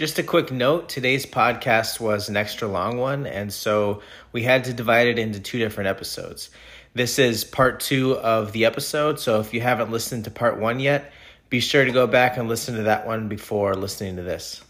Just a quick note today's podcast was an extra long one, and so we had to divide it into two different episodes. This is part two of the episode, so if you haven't listened to part one yet, be sure to go back and listen to that one before listening to this.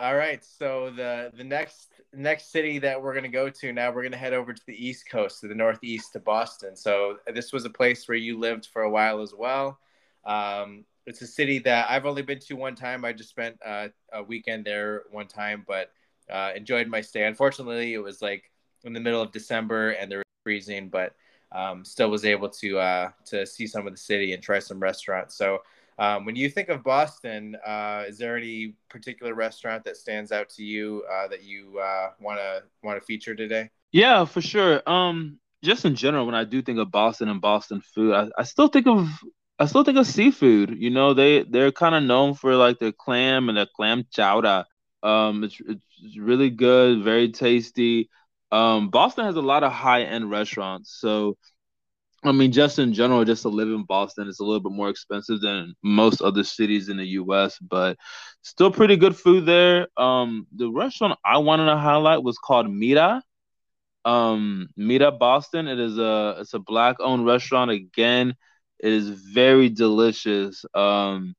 All right, so the the next next city that we're going to go to now, we're going to head over to the East Coast, to the Northeast, to Boston. So this was a place where you lived for a while as well. Um, it's a city that I've only been to one time. I just spent uh, a weekend there one time, but uh, enjoyed my stay. Unfortunately, it was like in the middle of December and there was freezing, but um, still was able to uh, to see some of the city and try some restaurants. So um, when you think of Boston, uh, is there any particular restaurant that stands out to you uh, that you want to want to feature today? Yeah, for sure. Um, just in general, when I do think of Boston and Boston food, I, I still think of I still think of seafood. You know, they they're kind of known for like their clam and their clam chowder. Um, it's it's really good, very tasty. Um, Boston has a lot of high end restaurants, so I mean, just in general, just to live in Boston is a little bit more expensive than most other cities in the U.S., but still pretty good food there. Um, the restaurant I wanted to highlight was called Mira. Um, Mira Boston. It is a it's a black owned restaurant. Again, it is very delicious. Um,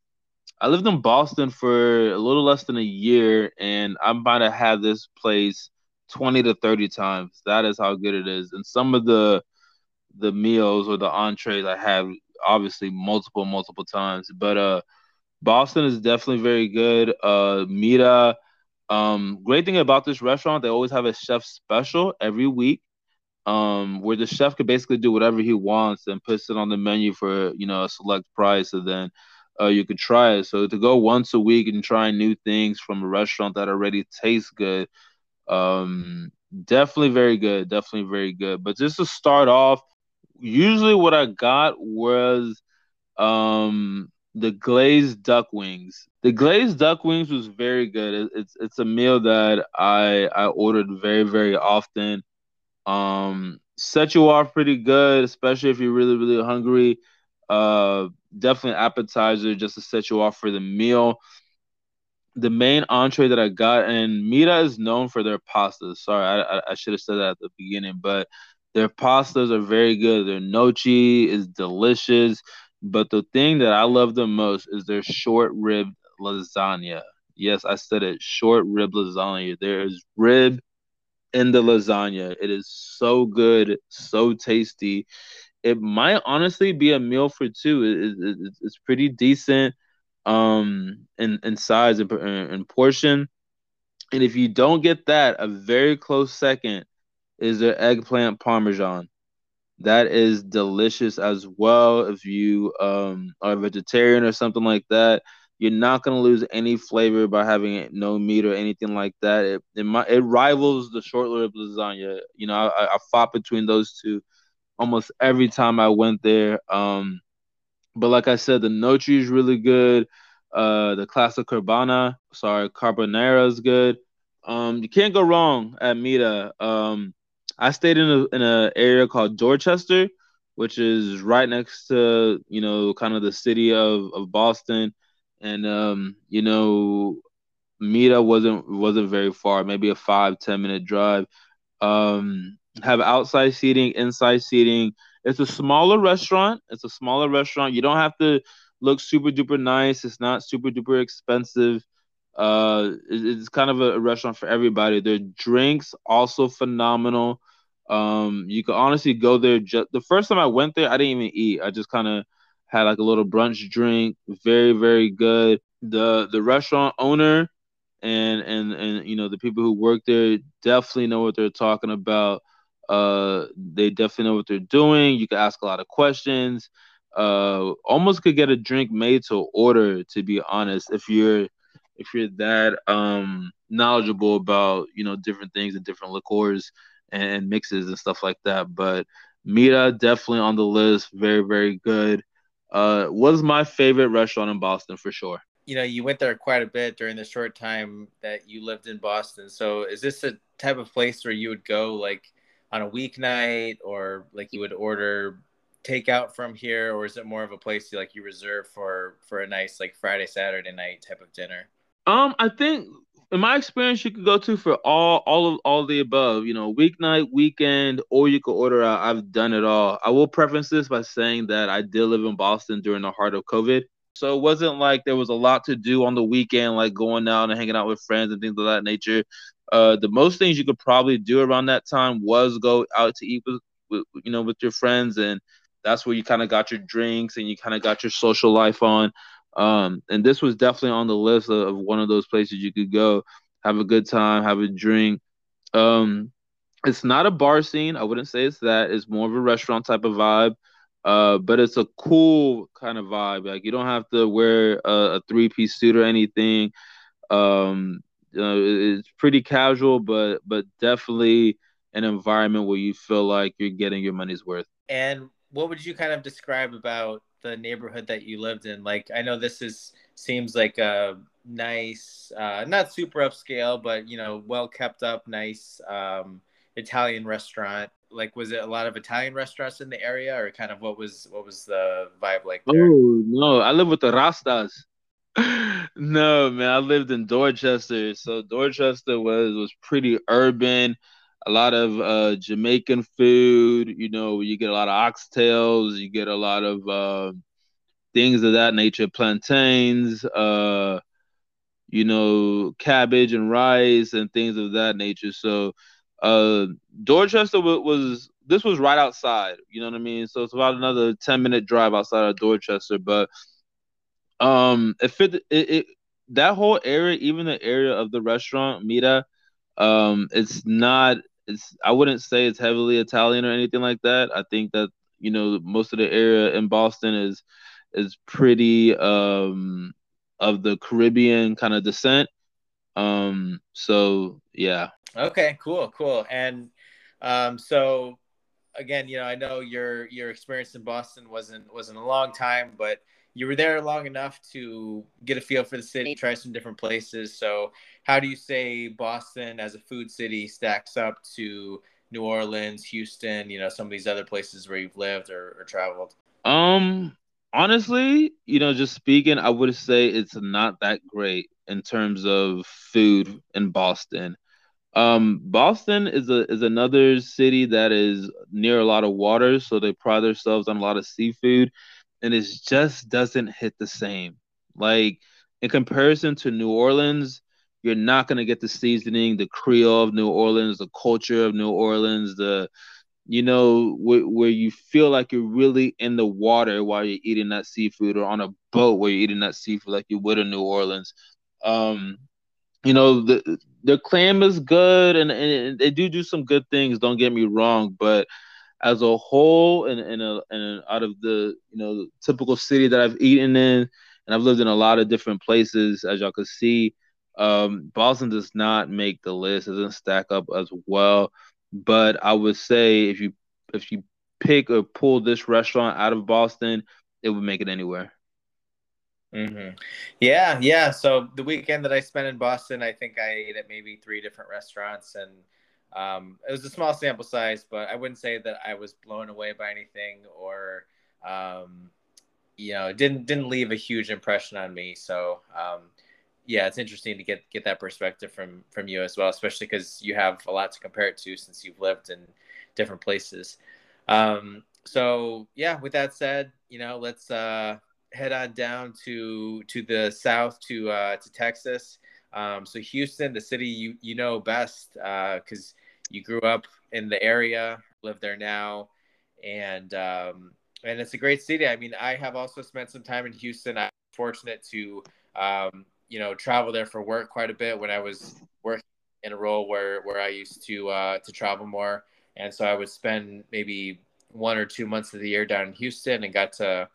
I lived in Boston for a little less than a year, and I might have had this place twenty to thirty times. That is how good it is. And some of the the meals or the entrees I have obviously multiple multiple times. But uh, Boston is definitely very good. Uh, Mira. Um, great thing about this restaurant, they always have a chef special every week. Um, where the chef could basically do whatever he wants and puts it on the menu for you know a select price, and then uh, you could try it. So to go once a week and try new things from a restaurant that already tastes good, um, definitely very good, definitely very good. But just to start off, usually what I got was um the glazed duck wings. The glazed duck wings was very good. It's it's a meal that I I ordered very very often. Um, set you off pretty good, especially if you're really really hungry. Uh, definitely appetizer just to set you off for the meal. The main entree that I got, and Mira is known for their pastas. Sorry, I, I, I should have said that at the beginning, but their pastas are very good. Their gnocchi is delicious. But the thing that I love the most is their short rib lasagna. Yes, I said it. Short rib lasagna. There is rib in the lasagna. It is so good, so tasty. It might honestly be a meal for two. It, it, it, it's pretty decent um in, in size and, in portion. And if you don't get that, a very close second is their eggplant parmesan. That is delicious as well. If you um, are vegetarian or something like that, you're not gonna lose any flavor by having no meat or anything like that. It it, it rivals the short rib lasagna. You know, I, I fought between those two almost every time I went there. Um, but like I said, the gnocchi is really good. Uh, the classic carbona, sorry, carbonara is good. Um, you can't go wrong at Mira. Um, I stayed in a in an area called Dorchester, which is right next to you know kind of the city of of Boston, and um, you know, Mira wasn't wasn't very far, maybe a five ten minute drive. Um, have outside seating, inside seating. It's a smaller restaurant. It's a smaller restaurant. You don't have to look super duper nice. It's not super duper expensive. Uh, it's kind of a restaurant for everybody. Their drinks also phenomenal. Um, you could honestly go there. Just the first time I went there, I didn't even eat. I just kind of had like a little brunch drink. Very, very good. The the restaurant owner and and and you know the people who work there definitely know what they're talking about. Uh, they definitely know what they're doing. You can ask a lot of questions. Uh, almost could get a drink made to order. To be honest, if you're if you're that um knowledgeable about you know different things and different liqueurs and mixes and stuff like that. But Mira definitely on the list. Very, very good. Uh, was my favorite restaurant in Boston for sure. You know, you went there quite a bit during the short time that you lived in Boston. So, is this a type of place where you would go like on a weeknight, or like you would order takeout from here, or is it more of a place you like you reserve for for a nice like Friday Saturday night type of dinner? Um, I think in my experience, you could go to for all all of all of the above. You know, weeknight, weekend, or you could order out. I've done it all. I will preface this by saying that I did live in Boston during the heart of COVID, so it wasn't like there was a lot to do on the weekend, like going out and hanging out with friends and things of that nature. Uh, the most things you could probably do around that time was go out to eat with, with you know, with your friends, and that's where you kind of got your drinks and you kind of got your social life on. Um, and this was definitely on the list of, of, one of those places you could go, have a good time, have a drink. Um, it's not a bar scene. I wouldn't say it's that. It's more of a restaurant type of vibe. Uh, but it's a cool kind of vibe. Like you don't have to wear a, a three piece suit or anything. Um, you know, it's pretty casual, but but definitely an environment where you feel like you're getting your money's worth. And what would you kind of describe about the neighborhood that you lived in? Like, I know this is seems like a nice, uh, not super upscale, but you know, well kept up, nice um, Italian restaurant. Like, was it a lot of Italian restaurants in the area, or kind of what was what was the vibe like there? Oh no, I live with the Rastas. no man, I lived in Dorchester, so Dorchester was was pretty urban a lot of uh, Jamaican food. You know, you get a lot of oxtails, you get a lot of uh, things of that nature, plantains, uh, you know, cabbage and rice and things of that nature. So, uh, Dorchester was, was this was right outside. You know what I mean? So it's about another ten minute drive outside of Dorchester, but um, it fit it, it that whole area, even the area of the restaurant, Mira, um, it's not it's I wouldn't say it's heavily Italian or anything like that. I think that you know most of the area in Boston is is pretty um of the Caribbean kind of descent. Um so yeah. Okay, cool, cool. And um so again, you know, I know your your experience in Boston wasn't wasn't a long time, but you were there long enough to get a feel for the city, try some different places. So, how do you say Boston as a food city stacks up to New Orleans, Houston, you know, some of these other places where you've lived or, or traveled? Um, honestly, you know, just speaking, I would say it's not that great in terms of food in Boston. Um, Boston is a is another city that is near a lot of water, so they pride themselves on a lot of seafood and it just doesn't hit the same. Like in comparison to New Orleans, you're not gonna get the seasoning, the Creole of New Orleans, the culture of New Orleans, the you know where, where you feel like you're really in the water while you're eating that seafood, or on a boat where you're eating that seafood like you would in New Orleans. Um, you know the the clam is good, and, and they do do some good things. Don't get me wrong, but as a whole and in a and out of the you know typical city that I've eaten in and I've lived in a lot of different places as y'all can see um, Boston does not make the list it doesn't stack up as well but I would say if you if you pick or pull this restaurant out of Boston it would make it anywhere mm-hmm. yeah yeah so the weekend that I spent in Boston I think I ate at maybe three different restaurants and um, it was a small sample size, but I wouldn't say that I was blown away by anything or, um, you know, it didn't didn't leave a huge impression on me. So, um, yeah, it's interesting to get get that perspective from from you as well, especially because you have a lot to compare it to since you've lived in different places. Um, so, yeah, with that said, you know, let's uh, head on down to to the south to uh, to Texas. Um, so Houston, the city you you know best, because uh, you grew up in the area, live there now, and um, and it's a great city. I mean, I have also spent some time in Houston. I'm fortunate to um, you know travel there for work quite a bit when I was working in a role where where I used to uh, to travel more, and so I would spend maybe one or two months of the year down in Houston and got to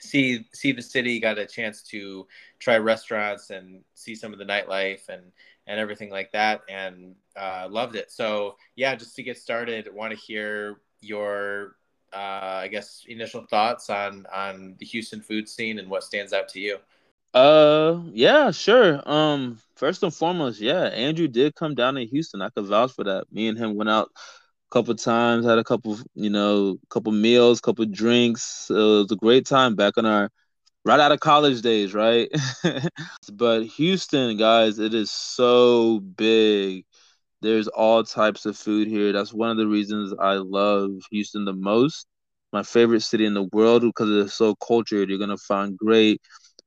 see see the city got a chance to try restaurants and see some of the nightlife and and everything like that and uh, loved it. So yeah just to get started want to hear your uh, i guess initial thoughts on on the houston food scene and what stands out to you. Uh yeah sure. Um first and foremost yeah andrew did come down to houston. I could vouch for that. Me and him went out couple times, had a couple, you know, couple meals, couple drinks. it was a great time back in our right out of college days, right? but Houston, guys, it is so big. There's all types of food here. That's one of the reasons I love Houston the most. My favorite city in the world because it's so cultured. You're gonna find great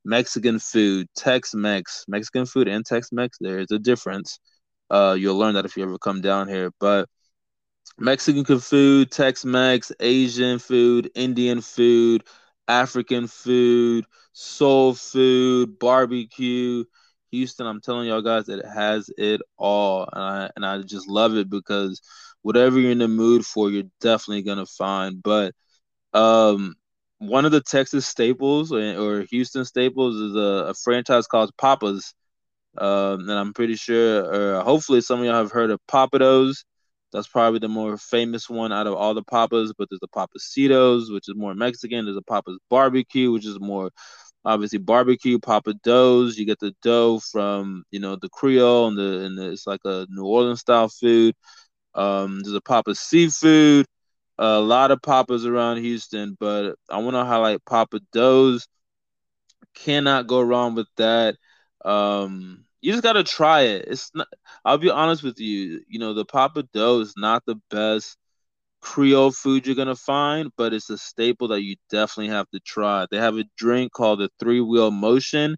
Mexican food, Tex-Mex, Mexican food and Tex-Mex. There is a difference. Uh, you'll learn that if you ever come down here. But Mexican food, Tex-Mex, Asian food, Indian food, African food, soul food, barbecue. Houston, I'm telling y'all guys, it has it all, and I and I just love it because whatever you're in the mood for, you're definitely gonna find. But um, one of the Texas staples or, Houston staples is a, a, franchise called Pappas, um, and I'm pretty sure, or hopefully, some of y'all have heard of Pappadeaux. That's probably the more famous one out of all the Pappas. But there's the Pappasitos, which is more Mexican. There's a Pappas Barbecue, which is more obviously barbecue. Pappadeaux, you get the dough from you know the Creole, and the and the, it's like a New Orleans style food. Um, there's a Pappas Seafood. A lot of Pappas around Houston, but I want to highlight Pappadeaux. Cannot go wrong with that. Um, you just gotta try it. It's not. I'll be honest with you. You know, the Pappadeaux is not the best Creole food you're gonna find, but it's a staple that you definitely have to try. They have a drink called the Three Wheel Motion.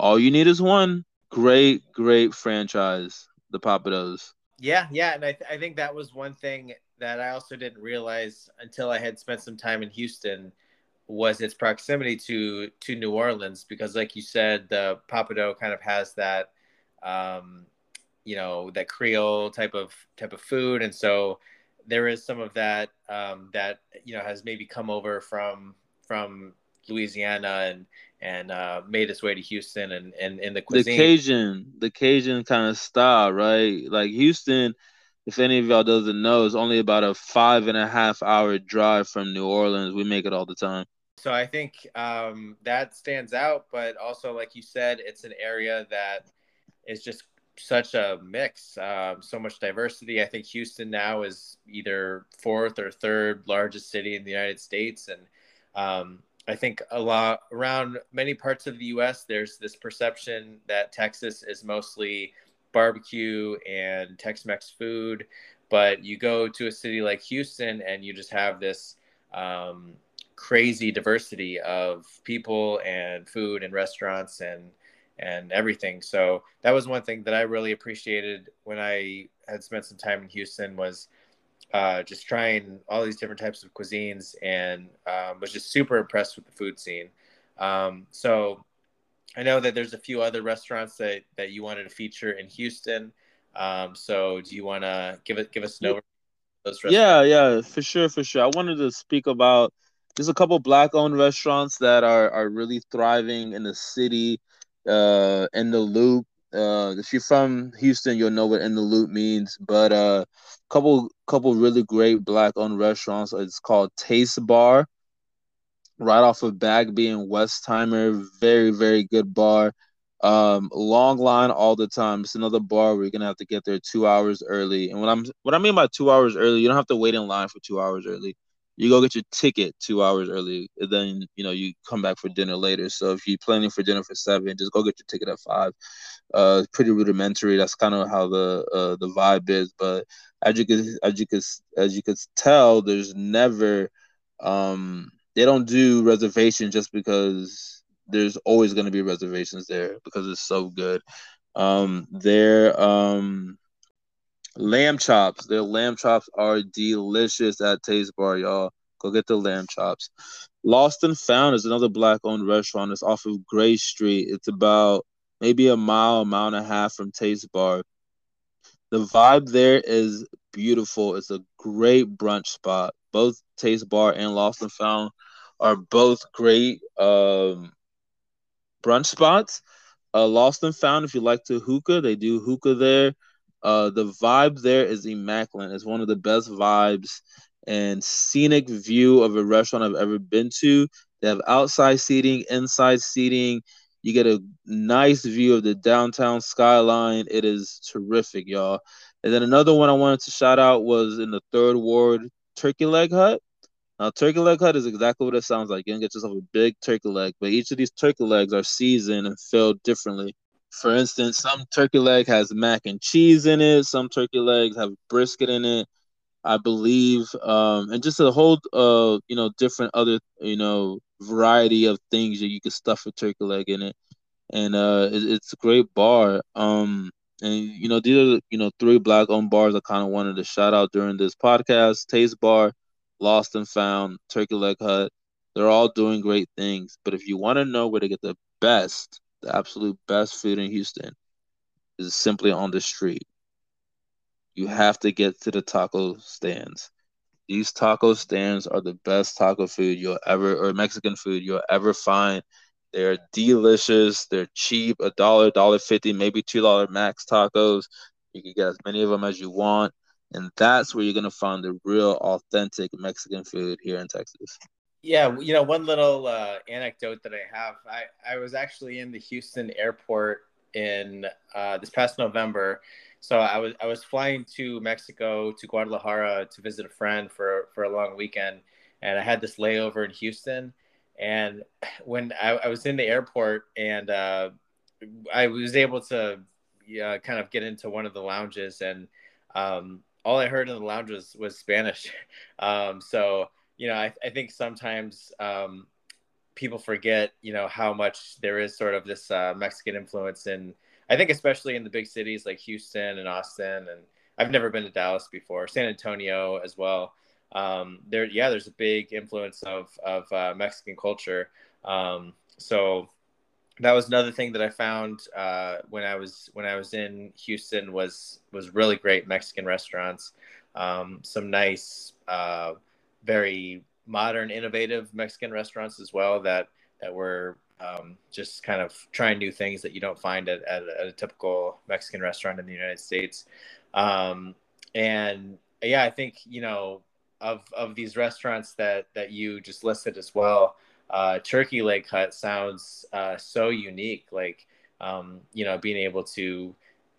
All you need is one. Great, great franchise, the Pappadeaux. Yeah, yeah, and I, th- I think that was one thing that I also didn't realize until I had spent some time in Houston was its proximity to to New Orleans because, like you said, the Pappadeaux kind of has that um, you know that Creole type of type of food, and so there is some of that um, that you know has maybe come over from from Louisiana and and uh, made its way to Houston and and in the cuisine. The Cajun, the Cajun kind of style, right? Like Houston, if any of y'all doesn't know, is only about a five and a half hour drive from New Orleans. We make it all the time. So I think um, that stands out, but also, like you said, it's an area that is just such a mix, um, so much diversity. I think Houston now is either fourth or third largest city in the United States, and um, I think a lot around many parts of the U.S. There's this perception that Texas is mostly barbecue and Tex-Mex food, but you go to a city like Houston and you just have this um, crazy diversity of people and food and restaurants and and everything. So that was one thing that I really appreciated when I had spent some time in Houston was uh, just trying all these different types of cuisines and um, was just super impressed with the food scene. Um, so I know that there's a few other restaurants that, that you wanted to feature in Houston. Um, so do you want to give it give us an overview? Those yeah, yeah, for sure, for sure. I wanted to speak about there's a couple black owned restaurants that are are really thriving in the city uh, in the loop. Uh, if you're from Houston, you'll know what in the loop means. But uh, couple couple really great black owned restaurants. It's called Taste Bar, right off of Bagby and Westheimer. Very very good bar. Um, long line all the time. It's another bar where you're gonna have to get there two hours early. And what I'm what I mean by two hours early, you don't have to wait in line for two hours early you go get your ticket two hours early, and then you know you come back for dinner later. So if you're planning for dinner for seven, just go get your ticket at five. Uh, pretty rudimentary. That's kind of how the uh, the vibe is. But as you could as you could as you could tell, there's never um they don't do reservation just because there's always going to be reservations there because it's so good. Um, they're um Lamb chops. Their lamb chops are delicious at Taste Bar, y'all. Go get the lamb chops. Lost and Found is another black owned restaurant. It's off of Gray Street. It's about maybe a mile, a mile and a half from Taste Bar. The vibe there is beautiful. It's a great brunch spot. Both Taste Bar and Lost and Found are both great um, brunch spots. Uh, Lost and Found, if you like to hookah, they do hookah there. Uh, the vibe there is immaculate. It's one of the best vibes and scenic view of a restaurant I've ever been to. They have outside seating, inside seating. You get a nice view of the downtown skyline. It is terrific, y'all. And then another one I wanted to shout out was in the third ward turkey leg hut. Now, turkey leg hut is exactly what it sounds like. You can get yourself a big turkey leg, but each of these turkey legs are seasoned and filled differently. For instance, some turkey leg has mac and cheese in it. Some turkey legs have brisket in it. I believe, um, and just a whole, uh, you know, different other, you know, variety of things that you can stuff a turkey leg in it, and uh, it, it's a great bar. Um, and you know, these are you know three black-owned bars I kind of wanted to shout out during this podcast: Taste Bar, Lost and Found, Turkey Leg Hut. They're all doing great things. But if you want to know where to get the best, the absolute best food in Houston, is simply on the street you have to get to the taco stands. These taco stands are the best taco food you'll ever or Mexican food you'll ever find. They're delicious. They're cheap, a dollar, dollar fifty, maybe two dollar max tacos. You can get as many of them as you want, and that's where you're gonna find the real, authentic Mexican food here in Texas. Yeah, you know, one little uh, anecdote that I have. I I was actually in the Houston airport in uh, this past November, so I was I was flying to Mexico to Guadalajara to visit a friend for for a long weekend, and I had this layover in Houston. And when I, I was in the airport and uh, I was able to yeah, kind of get into one of the lounges, and um, all I heard in the lounge was, was Spanish. Um, so you know, I, I think sometimes um, people forget, you know, how much there is sort of this uh, Mexican influence in I think especially in the big cities like Houston and Austin, and I've never been to Dallas before, San Antonio as well. Um, there, yeah, there's a big influence of of uh, Mexican culture. Um, so that was another thing that I found uh, when I was when I was in Houston was was really great Mexican restaurants, um, some nice, uh, very modern, innovative Mexican restaurants as well that that were um, just kind of trying new things that you don't find at, at, at a typical Mexican restaurant in the United States. Um, and yeah, I think, you know, of, of these restaurants that, that you just listed as well, uh, Turkey Leg Hut sounds uh, so unique. Like, um, you know, being able to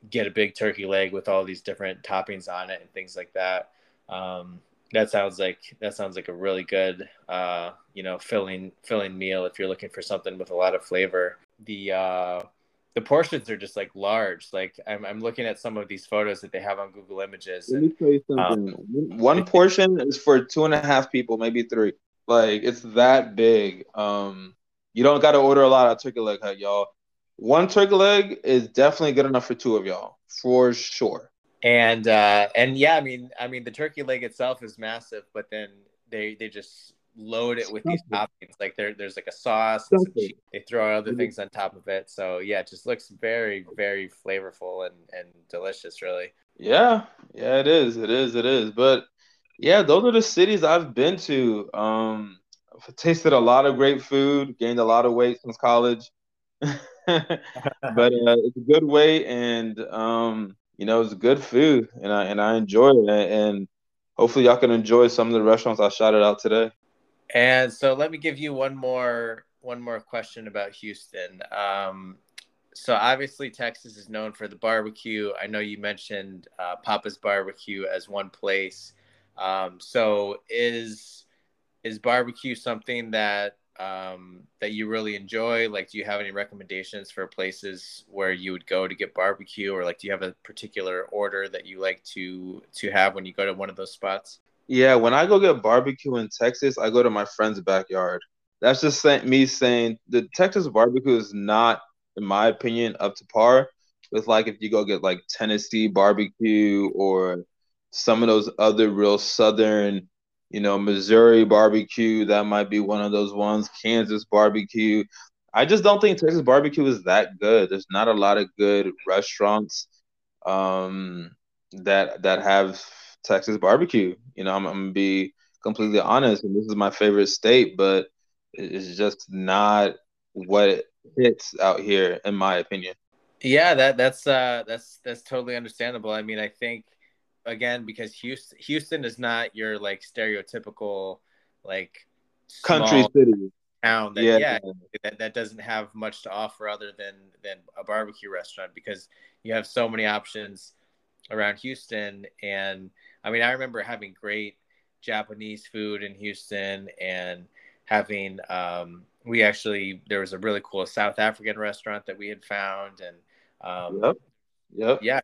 get a big turkey leg with all these different toppings on it and things like that. Um, that sounds like that sounds like a really good uh, you know filling filling meal if you're looking for something with a lot of flavor. The uh, the portions are just like large. Like I'm, I'm looking at some of these photos that they have on google images let me tell you something. um, one portion is for two and a half people maybe three. Like it's that big. Um you don't got to order a lot of turkey leg hut y'all? One turkey leg is definitely good enough for two of y'all for sure and uh, and yeah, I mean, I mean, the turkey leg itself is massive, but then they they just load it with these toppings. Like there, there's like a sauce. They throw other things on top of it. So yeah, it just looks very, very flavorful and and delicious. Really. Yeah, yeah, it is. It is. It is. But yeah, those are the cities I've been to. Um, I've tasted a lot of great food, gained a lot of weight since college. but uh, it's a good weight, and um, you know, it's good food, and I and I enjoy it, and hopefully y'all can enjoy some of the restaurants I shouted out today. And so let me give you one more one more question about Houston. Um, so obviously Texas is known for the barbecue. I know you mentioned uh, Pappas Barbecue as one place. Um, so is is barbecue something that um, that you really enjoy? Like, do you have any recommendations for places where you would go to get barbecue, or like, do you have a particular order that you like to to have when you go to one of those spots? Yeah, when I go get barbecue in Texas, I go to my friend's backyard. That's just me saying the Texas barbecue is not, in my opinion, up to par with like if you go get like Tennessee barbecue or some of those other real southern you know, Missouri barbecue, that might be one of those ones. Kansas barbecue. I just don't think Texas barbecue is that good. There's not a lot of good restaurants um, that that have Texas barbecue. You know, I'm, I'm gonna be completely honest, and this is my favorite state, but it's just not what it hits out here, in my opinion. Yeah, that that's uh, that's that's totally understandable. I mean, I think again because Houston Houston is not your like stereotypical like country city town that yeah, yeah that, that doesn't have much to offer other than than a barbecue restaurant because you have so many options around Houston, and I mean, I remember having great Japanese food in Houston and having um, we actually there was a really cool South African restaurant that we had found and um, yep. Yep. yeah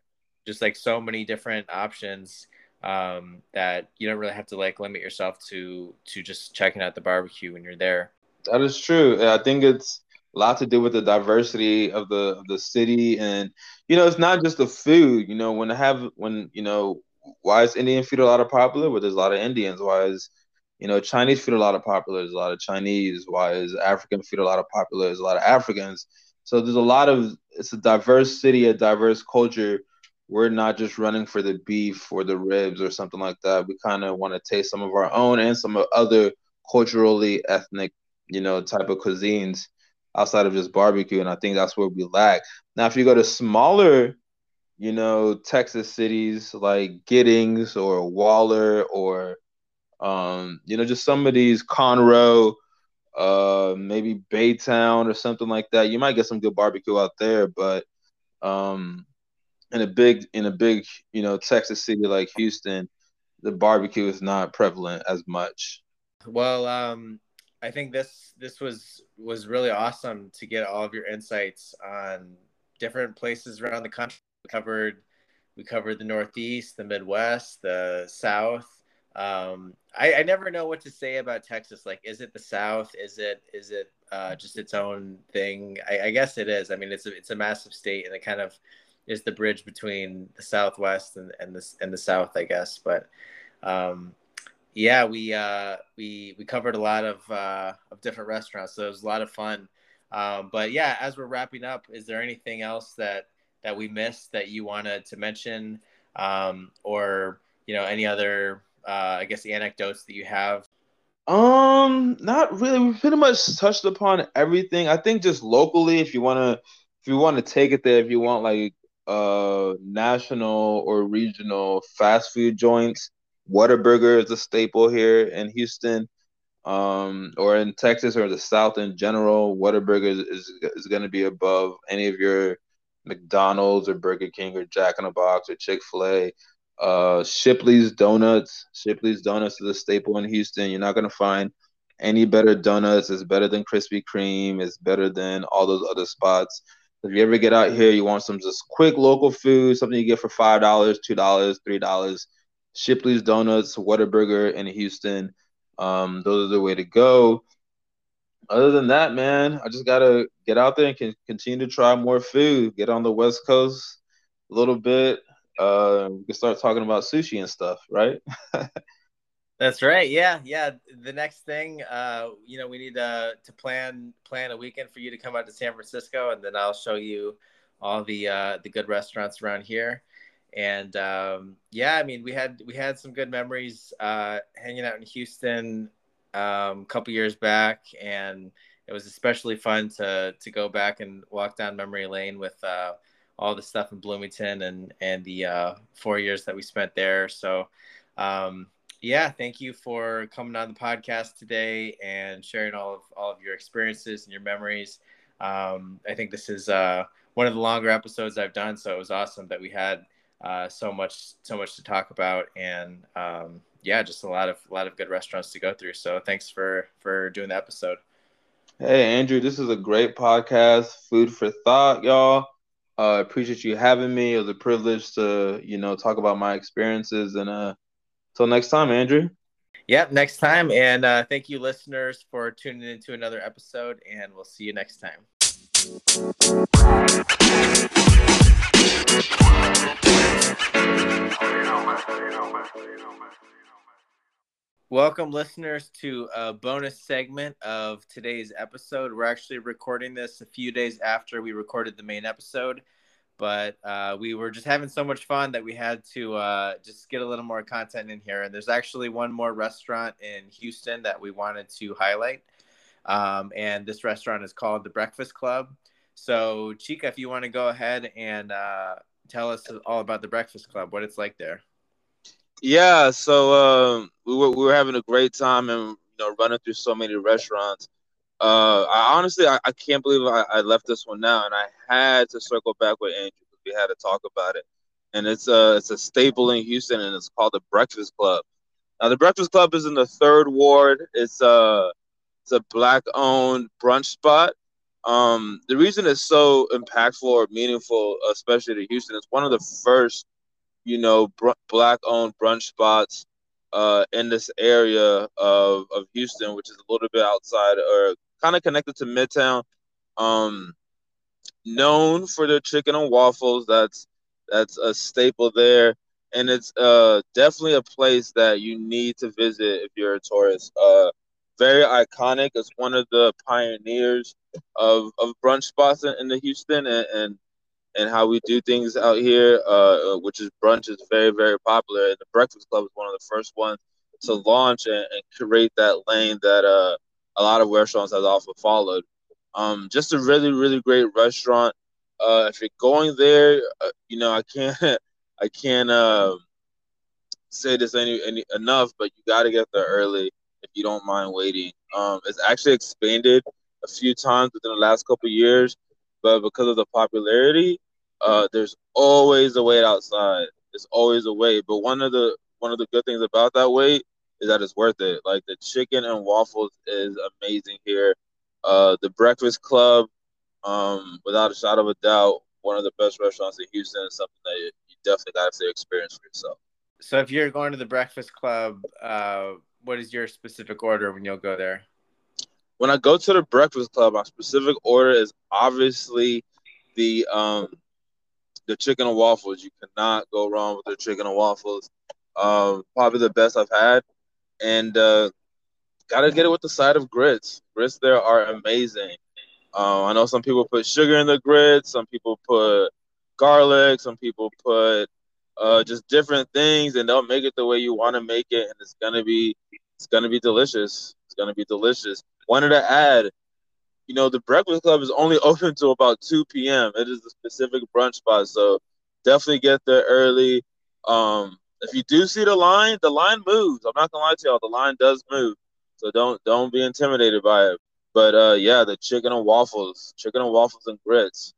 just like so many different options um, that you don't really have to like limit yourself to to just checking out the barbecue when you're there that is true I think it's a lot to do with the diversity of the of the city and you know it's not just the food you know when I have when you know why is Indian food a lot of popular? Well, there's a lot of Indians. Why is you know Chinese food a lot of popular? There's a lot of Chinese. Why is African food a lot of popular? There's a lot of Africans. So there's a lot of it's a diverse city, a diverse culture. We're not just running for the beef or the ribs or something like that. We kind of want to taste some of our own and some of other culturally ethnic, you know, type of cuisines outside of just barbecue. And I think that's where we lack. Now, if you go to smaller you know, Texas cities like Giddings or Waller or, um, you know, just some of these Conroe, uh, maybe Baytown or something like that. You might get some good barbecue out there, but um, in a big in a big you know Texas city like Houston, the barbecue is not prevalent as much. Well, um, I think this this was was really awesome to get all of your insights on different places around the country We covered we covered the Northeast, the Midwest, the South. Um, I, I, never know what to say about Texas. Like, is it the South? Is it is it uh, just its own thing? I, I, guess it is. I mean, it's a it's a massive state, and it kind of is the bridge between the Southwest and, and the and the South, I guess. But um, yeah, we uh, we we covered a lot of uh, of different restaurants, so it was a lot of fun. Um, but yeah, as we're wrapping up, is there anything else that that we missed that you wanted to mention, um, or you know any other uh, I guess anecdotes that you have? Um, not really. We pretty much touched upon everything. I think just locally, if you wanna, if you want to take it there, if you want like uh national or regional fast food joints, Whataburger is a staple here in Houston, um, or in Texas or the South in general. Whataburger is is, going to be above any of your McDonald's or Burger King or Jack in the Box or Chick Fil A. Uh, Shipley's Donuts. Shipley's Donuts is a staple in Houston. You're not gonna find any better donuts. It's better than Krispy Kreme. It's better than all those other spots. If you ever get out here, you want some just quick local food, something you get for five dollars, two dollars, three dollars. Shipley's Donuts, Whataburger in Houston. Um, those are the way to go other than that, man, I just gotta get out there and can continue to try more food. Get on the West Coast a little bit. Uh, we can start talking about sushi and stuff, right? That's right. Yeah, yeah. The next thing, uh, you know, we need to to plan plan a weekend for you to come out to San Francisco, and then I'll show you all the uh, the good restaurants around here. And um, yeah, I mean, we had we had some good memories uh, hanging out in Houston um, a couple years back, and it was especially fun to to go back and walk down memory lane with uh, all the stuff in Bloomington and and the uh, four years that we spent there. So, um, yeah, thank you for coming on the podcast today and sharing all of all of your experiences and your memories. Um, I think this is uh, one of the longer episodes I've done, so it was awesome that we had uh, so much so much to talk about and um, yeah, just a lot of a lot of good restaurants to go through. So thanks for for doing the episode. Hey Andrew, this is a great podcast, food for thought, y'all. I uh, appreciate you having me. It was a privilege to you know talk about my experiences, and uh, until next time, Andrew. Yep, next time, and uh, thank you, listeners, for tuning into another episode, and we'll see you next time. Welcome, listeners, to a bonus segment of today's episode. We're actually recording this a few days after we recorded the main episode, but uh, we were just having so much fun that we had to uh, just get a little more content in here. And there's actually one more restaurant in Houston that we wanted to highlight. Um, and this restaurant is called the Breakfast Club. So, Chica, if you want to go ahead and uh, tell us all about the Breakfast Club, what it's like there. Yeah, so uh, we were we were having a great time and you know running through so many restaurants. Uh, I honestly I, I can't believe I, I left this one now, and I had to circle back with Andrew because we had to talk about it. and it's a it's a staple in Houston, and it's called the Breakfast Club. Now, the Breakfast Club is in the third ward. It's a it's a black owned brunch spot. Um, the reason it's so impactful or meaningful, especially to Houston, it's one of the first, you know, br- black owned brunch spots uh, in this area of, of Houston, which is a little bit outside or kind of connected to Midtown. Um, known for their chicken and waffles. That's that's a staple there, and it's uh definitely a place that you need to visit if you're a tourist. Uh, very iconic. It's one of the pioneers of, of brunch spots in, in the Houston and, and and how we do things out here, uh, which is brunch is very, very popular. And the Breakfast Club is one of the first ones to launch and, and create that lane that uh, a lot of restaurants have also followed. Um, just a really, really great restaurant. Uh, if you're going there, uh, you know I can't, I can't uh, say this any, any enough, but you got to get there early if you don't mind waiting. Um, it's actually expanded a few times within the last couple years, but because of the popularity, uh, there's always a wait outside. There's always a wait. But one of the one of the good things about that wait is that it's worth it. Like the chicken and waffles is amazing here. Uh, the Breakfast Club, um, without a shadow of a doubt, one of the best restaurants in Houston. Is something that you, you definitely got to experience for yourself. So if you're going to the Breakfast Club, uh, what is your specific order when you'll go there? When I go to the Breakfast Club, my specific order is obviously the um the chicken and waffles. You cannot go wrong with the chicken and waffles. Um, probably the best I've had, and uh, gotta get it with the side of grits. Grits there are amazing. Uh, I know some people put sugar in the grits. Some people put garlic. Some people put uh, just different things, and they'll make it the way you want to make it, and it's gonna be it's gonna be delicious. It's gonna be delicious. Wanted to add, you know, the Breakfast Club is only open till about 2 p.m. It is a specific brunch spot, so definitely get there early. Um, if you do see the line, the line moves. I'm not gonna lie to y'all, the line does move, so don't don't be intimidated by it. But uh, yeah, the chicken and waffles, chicken and waffles and grits.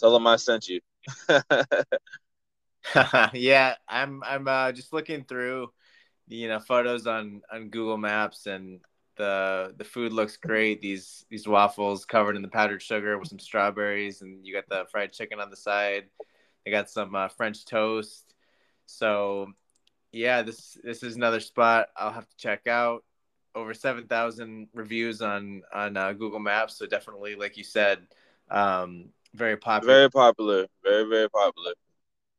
Tell them I sent you. yeah, I'm I'm uh, just looking through, you know, photos on on Google Maps, and the the food looks great. These these waffles covered in the powdered sugar with some strawberries, and you got the fried chicken on the side. They got some uh, French toast. So, yeah, this this is another spot I'll have to check out. Over seven thousand reviews on on uh, Google Maps, so definitely, like you said, um, very popular. Very popular. Very very popular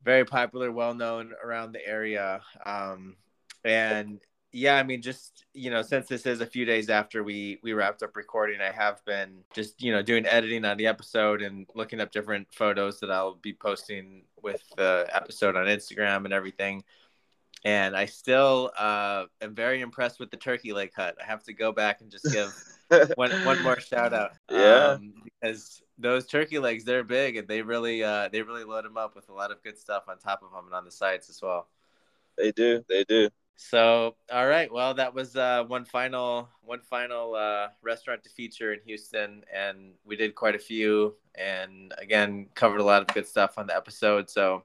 very popular, well known around the area. Um, and yeah, I mean, just you know, since this is a few days after we we wrapped up recording, I have been just you know doing editing on the episode and looking up different photos that I'll be posting with the episode on Instagram and everything. And I still uh, am very impressed with the turkey leg hut. I have to go back and just give one one more shout out. Yeah, um, because those turkey legs they're big and they really uh they really load them up with a lot of good stuff on top of them and on the sides as well they do they do so all right. Well that was uh one final one final uh restaurant to feature in houston and we did quite a few and again covered a lot of good stuff on the episode. So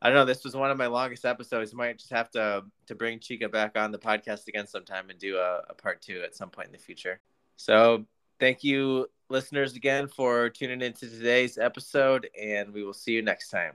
i don't know. This was one of my longest episodes. Might just have to to bring chica back on the podcast again sometime and do a, a part two at some point in the future. So thank you listeners again for tuning into today's episode, and we will see you next time.